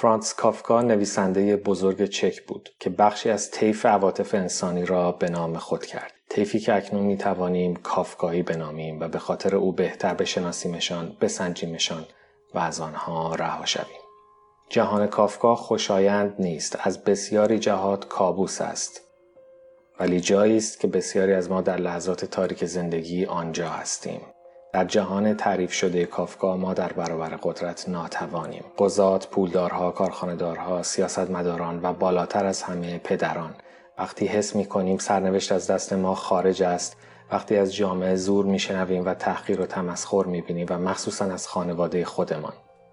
فرانس کافکا نویسنده بزرگ چک بود که بخشی از طیف عواطف انسانی را به نام خود کرد. طیفی که اکنون می توانیم کافکایی بنامیم و به خاطر او بهتر بشناسیمشان، بسنجیمشان و از آنها رها شویم. جهان کافکا خوشایند نیست، از بسیاری جهات کابوس است. ولی جایی است که بسیاری از ما در لحظات تاریک زندگی آنجا هستیم. در جهان تعریف شده کافکا ما در برابر قدرت ناتوانیم. قضات، پولدارها، کارخانهدارها، سیاستمداران و بالاتر از همه پدران. وقتی حس می کنیم سرنوشت از دست ما خارج است وقتی از جامعه زور میشنویم و تحقیر و تمسخر می‌بینیم و مخصوصا از خانواده خودمان.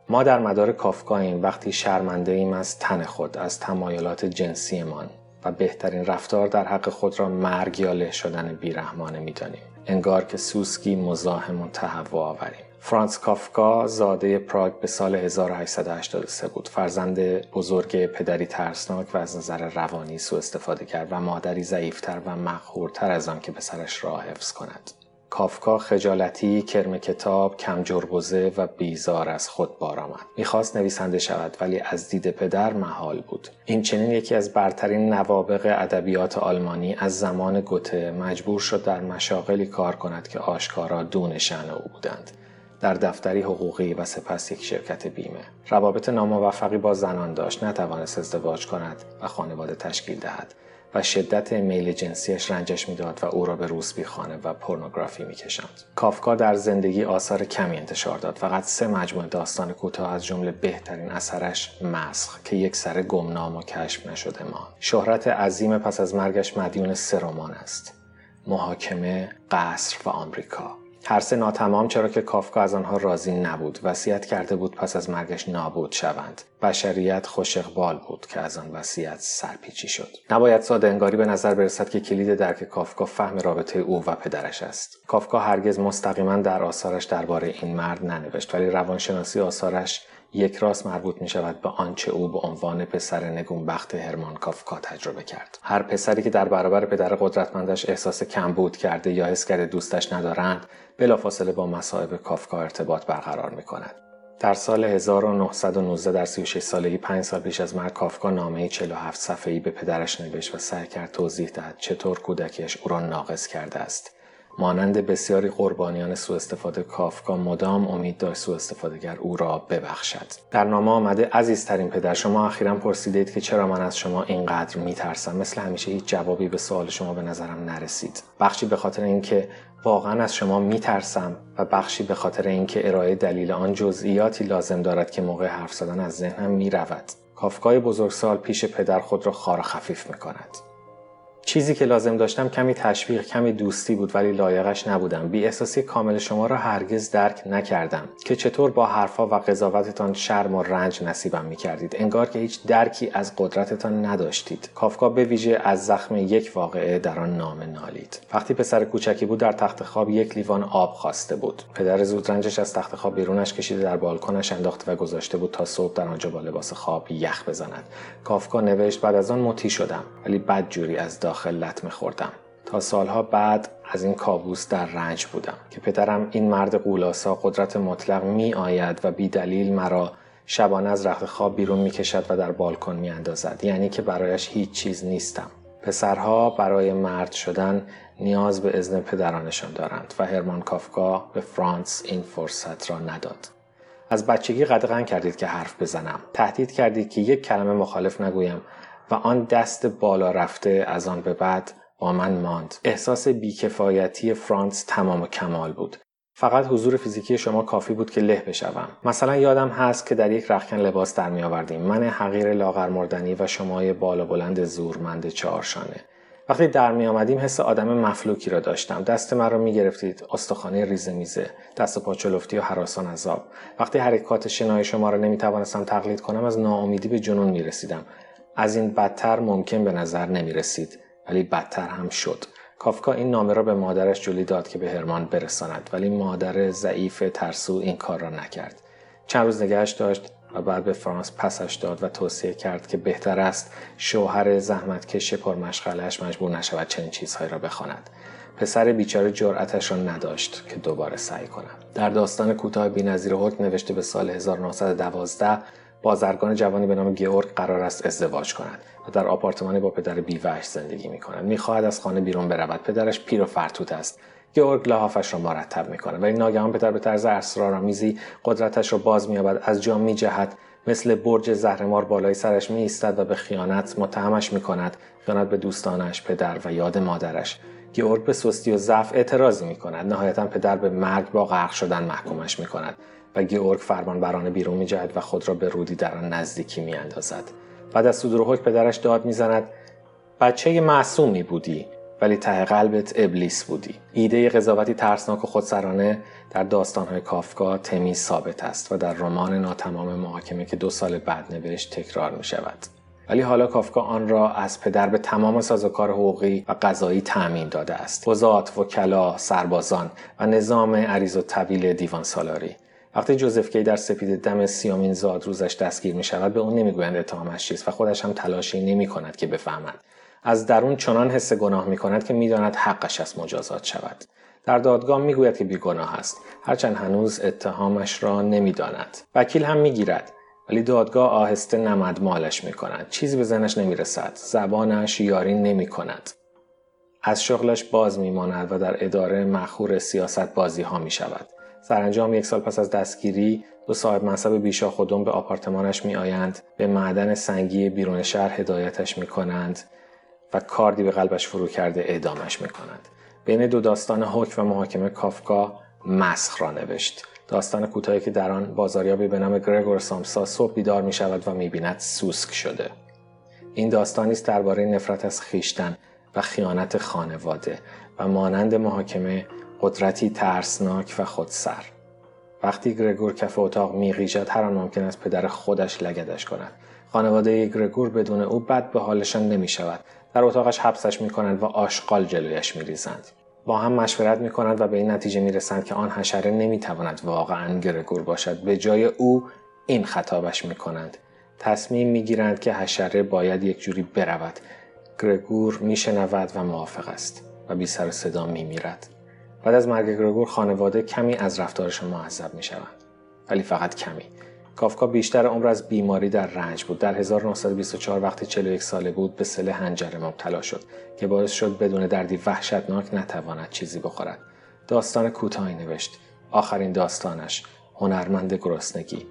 ما در مدار کافکاییم وقتی شرمنده ایم از تن خود از تمایلات جنسیمان. و بهترین رفتار در حق خود را مرگ یا له شدن بیرحمانه می‌دانیم. انگار که سوسکی مزاحم تهوع آوریم. فرانس کافکا زاده پراگ به سال 1883 بود. فرزند بزرگ پدری ترسناک و از نظر روانی سوء استفاده کرد و مادری ضعیفتر و مقهورتر از آن که پسرش را حفظ کند. کافکا خجالتی، کرم کتاب، کم جربوزه و بیزار از خود بار آمد. می‌خواست نویسنده شود ولی از دید پدر محال بود. این چنین یکی از برترین نوابق ادبیات آلمانی از زمان گوته مجبور شد در مشاغلی کار کند که آشکارا دون او بودند. در دفتری حقوقی و سپس یک شرکت بیمه روابط ناموفقی با زنان داشت نتوانست ازدواج کند و خانواده تشکیل دهد شدت میل جنسیش رنجش می‌داد و او را به روسبی خانه و پورنوگرافی میکشاند. کافکا در زندگی آثار کمی انتشار داد. فقط سه مجموعه داستان کوتاه از جمله بهترین اثرش مسخ که یک سر گمنام و کشف نشده ما شهرت عظیم پس از مرگش مدیون سه است محاکمه قصر و آمریکا. هر سه ناتمام چرا که کافکا از آنها راضی نبود. وصیت کرده بود پس از مرگش نابود شوند. بشریت خوش اقبال بود که از آن وصیت سرپیچی شد. نباید ساده انگاری به نظر برسد که کلید درک کافکا فهم رابطه او و پدرش است. کافکا هرگز مستقیما در آثارش درباره این مرد ننوشت ولی روانشناسی آثارش یک راست مربوط می شود به آنچه او به عنوان پسر نگونبخت هرمان کافکا تجربه کرد. هر پسری که در برابر پدر قدرتمندش احساس کمبود کرده یا حس کرده دوستش ندارند بلافاصله با مصائب کافکا ارتباط برقرار می کند در سال 1919 در 36 سالگی 5 سال پیش از مرگ کافکا نامه 47 صفحه‌ای به پدرش نوشت و سعی کرد توضیح دهد چطور کودکیش او را ناقص کرده است. مانند بسیاری قربانیان سوء استفاده کافکا مدام امید داشت سوء استفادهگر او را ببخشد. در نامه آمده عزیزترین پدر شما اخیرا پرسیدید که چرا من از شما اینقدر میترسم؟ مثل همیشه هیچ جوابی به سوال شما به نظرم نرسید. بخشی به خاطر اینکه واقعا از شما میترسم و بخشی به خاطر اینکه ارائه دلیل آن جزئیاتی لازم دارد که موقع حرف زدن از ذهنم می‌رود. کافکای بزرگسال پیش پدر خود را خار خفیف می‌کند. چیزی که لازم داشتم کمی تشویق کمی دوستی بود ولی لایقش نبودم. بی احساسی کامل شما را هرگز درک نکردم که چطور با حرفها و قضاوتتان شرم و رنج نصیبم می کردید انگار که هیچ درکی از قدرتتان نداشتید. کافکا به ویژه از زخم یک واقعه در آن نامه نالید. وقتی پسر کوچکی بود در تخت خواب یک لیوان آب خواسته بود. پدر زودرنجش از تخت خواب بیرونش کشیده در بالکنش انداخته و گذاشته بود تا صبح در آنجا با لباس خواب یخ بزند. کافکا نوشت بعد از آن مطیع شدم ولی بدجوری از داخل داخل لطمه خوردم تا سالها بعد از این کابوس در رنج بودم که پدرم این مرد قولاسا قدرت مطلق می آید و بی دلیل مرا شبانه از رخت خواب بیرون می کشد و در بالکن می اندازد یعنی که برایش هیچ چیز نیستم. پسرها برای مرد شدن نیاز به اذن پدرانشان دارند و هرمان کافکا به فرانس این فرصت را نداد. از بچگی قدغن کردید که حرف بزنم. تهدید کردید که یک کلمه مخالف نگویم. و آن دست بالا رفته از آن به بعد با من ماند. احساس بیکفایتی فرانس تمام و کمال بود. فقط حضور فیزیکی شما کافی بود که له بشوم. مثلا یادم هست که در یک رخکن لباس در می آوردیم. من حقیر لاغر مردنی و شمای بالا بلند زورمند چهارشانه. وقتی در می آمدیم حس آدم مفلوکی را داشتم. دست من را می گرفتید. استخوانه ریزه میزه. دست و پا چلفتی و حراسان عذاب وقتی حرکات شنای شما را نمی توانستم تقلید کنم از ناامیدی به جنون می رسیدم. از این بدتر ممکن به نظر نمی رسید ولی بدتر هم شد. کافکا این نامه را به مادرش جولی داد که به هرمان برساند ولی مادر ضعیف ترسو این کار را نکرد. چند روز نگهش داشت و بعد به فرانس پسش داد و توصیه کرد که بهتر است شوهر زحمتکش پرمشغلش مجبور نشود چنین چیزهایی را بخواند. پسر بیچاره جرأتش را نداشت که دوباره سعی کند. در داستان کوتاه بینظیر حکم نوشته به سال 1912 بازرگان جوانی به نام گیورگ قرار است ازدواج کند و در آپارتمانی با پدر بیوهش زندگی می کند می‌خواهد از خانه بیرون برود. پدرش پیر و فرتوت است. گیورگ لحافش را مرتب می‌کند ولی ناگهان پدر به طرز اسرارآمیزی قدرتش را باز مییابد. از جا میجهد مثل برج زهرمار بالای سرش می و به خیانت متهمش می کند خیانت به دوستانش پدر و یاد مادرش. گیورگ به سستی و ضعف اعتراضی می کند نهایتا پدر به مرگ با غرق شدن محکومش می کند و گیورگ فرمان برانه بیرون می جهد و خود را به رودی در آن نزدیکی می اندازد. بعد از صدور حکم پدرش داد می‌زند بچه معصومی بودی ولی ته قلبت ابلیس بودی. ایده قضاوتی ترسناک و خودسرانه در داستانهای کافکا تمیز ثابت است و در رمان ناتمام محاکمه که دو سال بعد نوشت تکرار می شود ولی حالا کافکا آن را از پدر به تمام سازوکار حقوقی و قضایی تأمین داده است. وزات وکلا سربازان و نظام عریض و طویل دیوان سالاری. وقتی جوزف کی در سپید دم سیامین زاد روزش دستگیر می شود به اون نمی‌گویند اتهامش چیست و خودش هم تلاشی نمی کند که بفهمد. از درون چنان حس گناه می کند که می‌داند حقش از مجازات شود. در دادگاه می‌گوید که بیگناه است. هرچند هنوز اتهامش را نمی‌داند. وکیل هم می‌گیرد. ولی دادگاه آهسته نمد مالش می کند چیزی به ذهنش نمی رسد زبانش یاری نمی کند از شغلش باز میماند و در اداره مخور سیاست بازی ها می شود سرانجام یک سال پس از دستگیری دو صاحب منصب بیشا خودم به آپارتمانش می آیند به معدن سنگی بیرون شهر هدایتش می کنند و کاردی به قلبش فرو کرده اعدامش می کنند. بین دو داستان حکم و محاکمه کافکا مسخ را نوشت داستان کوتاهی که در آن بازاریابی به نام گرگور سامسا صبح بیدار می شود و می بیند سوسک شده این داستانی است درباره نفرت از خیشتن و خیانت خانواده و مانند محاکمه قدرتی ترسناک و خودسر. وقتی گرگور کف اتاق میغیژد هر آن ممکن است پدر خودش لگدش کند. خانواده گرگور بدون او بد به حالشان نمی شود در اتاقش حبسش می کنند و آشغال جلویش می ریزند. با هم مشورت می کنند و به این نتیجه می رسند که آن حشره نمی تواند واقعا گرگور باشد. به جای او این خطابش می کنند تصمیم می گیرند که حشره باید یک جوری برود. گرگور می شنود و موافق است و بی سر صدا می میرد. بعد از مرگ گرگور خانواده کمی از رفتارشان معذب می شوند. ولی فقط کمی. کافکا بیشتر عمر از بیماری در رنج بود. در 1924 وقتی 41 ساله بود به سل هنجره مبتلا شد که باعث شد بدون دردی وحشتناک نتواند چیزی بخورد. داستان کوتاهی نوشت. آخرین داستانش هنرمند گرسنگی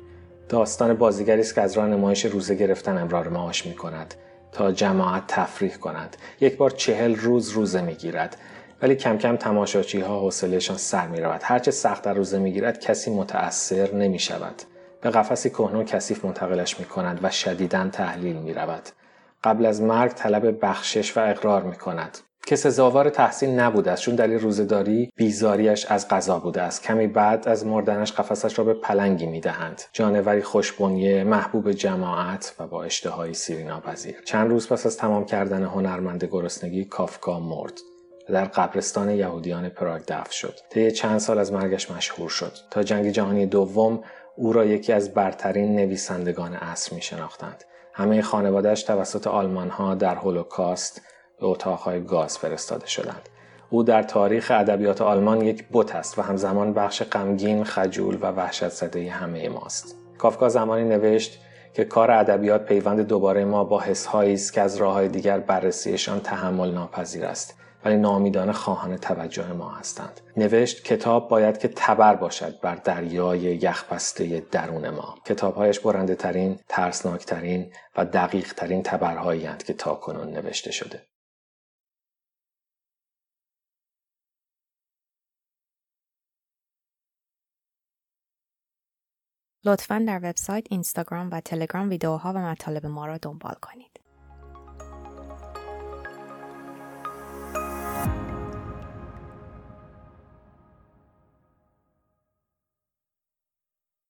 داستان بازیگری است که از راه نمایش روزه گرفتن امرار معاش می کند تا جماعت تفریح کنند یک بار چهل روز روزه می گیرد ولی کم کم تماشاچی ها حوصلهشان سر می رود. هرچه سخت روزه می گیرد کسی متأثر نمی شود. به قفسی کهنه و کثیف منتقلش می کند و شدیدا تحلیل می رود. قبل از مرگ طلب بخشش و اقرار می کند. که سزاوار تحسین نبوده است چون دلیل روزهداری بیزاریش از غذا بوده است کمی بعد از مردنش قفسش را به پلنگی می‌دهند جانوری خوشبنیه محبوب جماعت و با اشتهایی سیرینا پذیر چند روز پس از تمام کردن هنرمند گرسنگی کافکا مرد در قبرستان یهودیان پراگ دفن شد طی چند سال از مرگش مشهور شد تا جنگ جهانی دوم او را یکی از برترین نویسندگان عصر می شناختند. همه خانوادهش توسط آلمان ها در هولوکاست به اتاقهای گاز فرستاده شدند. او در تاریخ ادبیات آلمان یک بت است و همزمان بخش غمگین، خجول و وحشت زده همه ماست. کافکا زمانی نوشت که کار ادبیات پیوند دوباره ما با حسهایی است که از راههای دیگر بررسیشان تحمل ناپذیر است ولی نامیدانه خواهان توجه ما هستند. نوشت کتاب باید که تبر باشد بر دریای یخبسته درون ما. کتابهایش برنده ترین ترسناک ترین و دقیق ترین تبرهایی که تا کنون نوشته شده. لطفا در وبسایت، اینستاگرام و تلگرام ویدیوها و مطالب ما را دنبال کنید.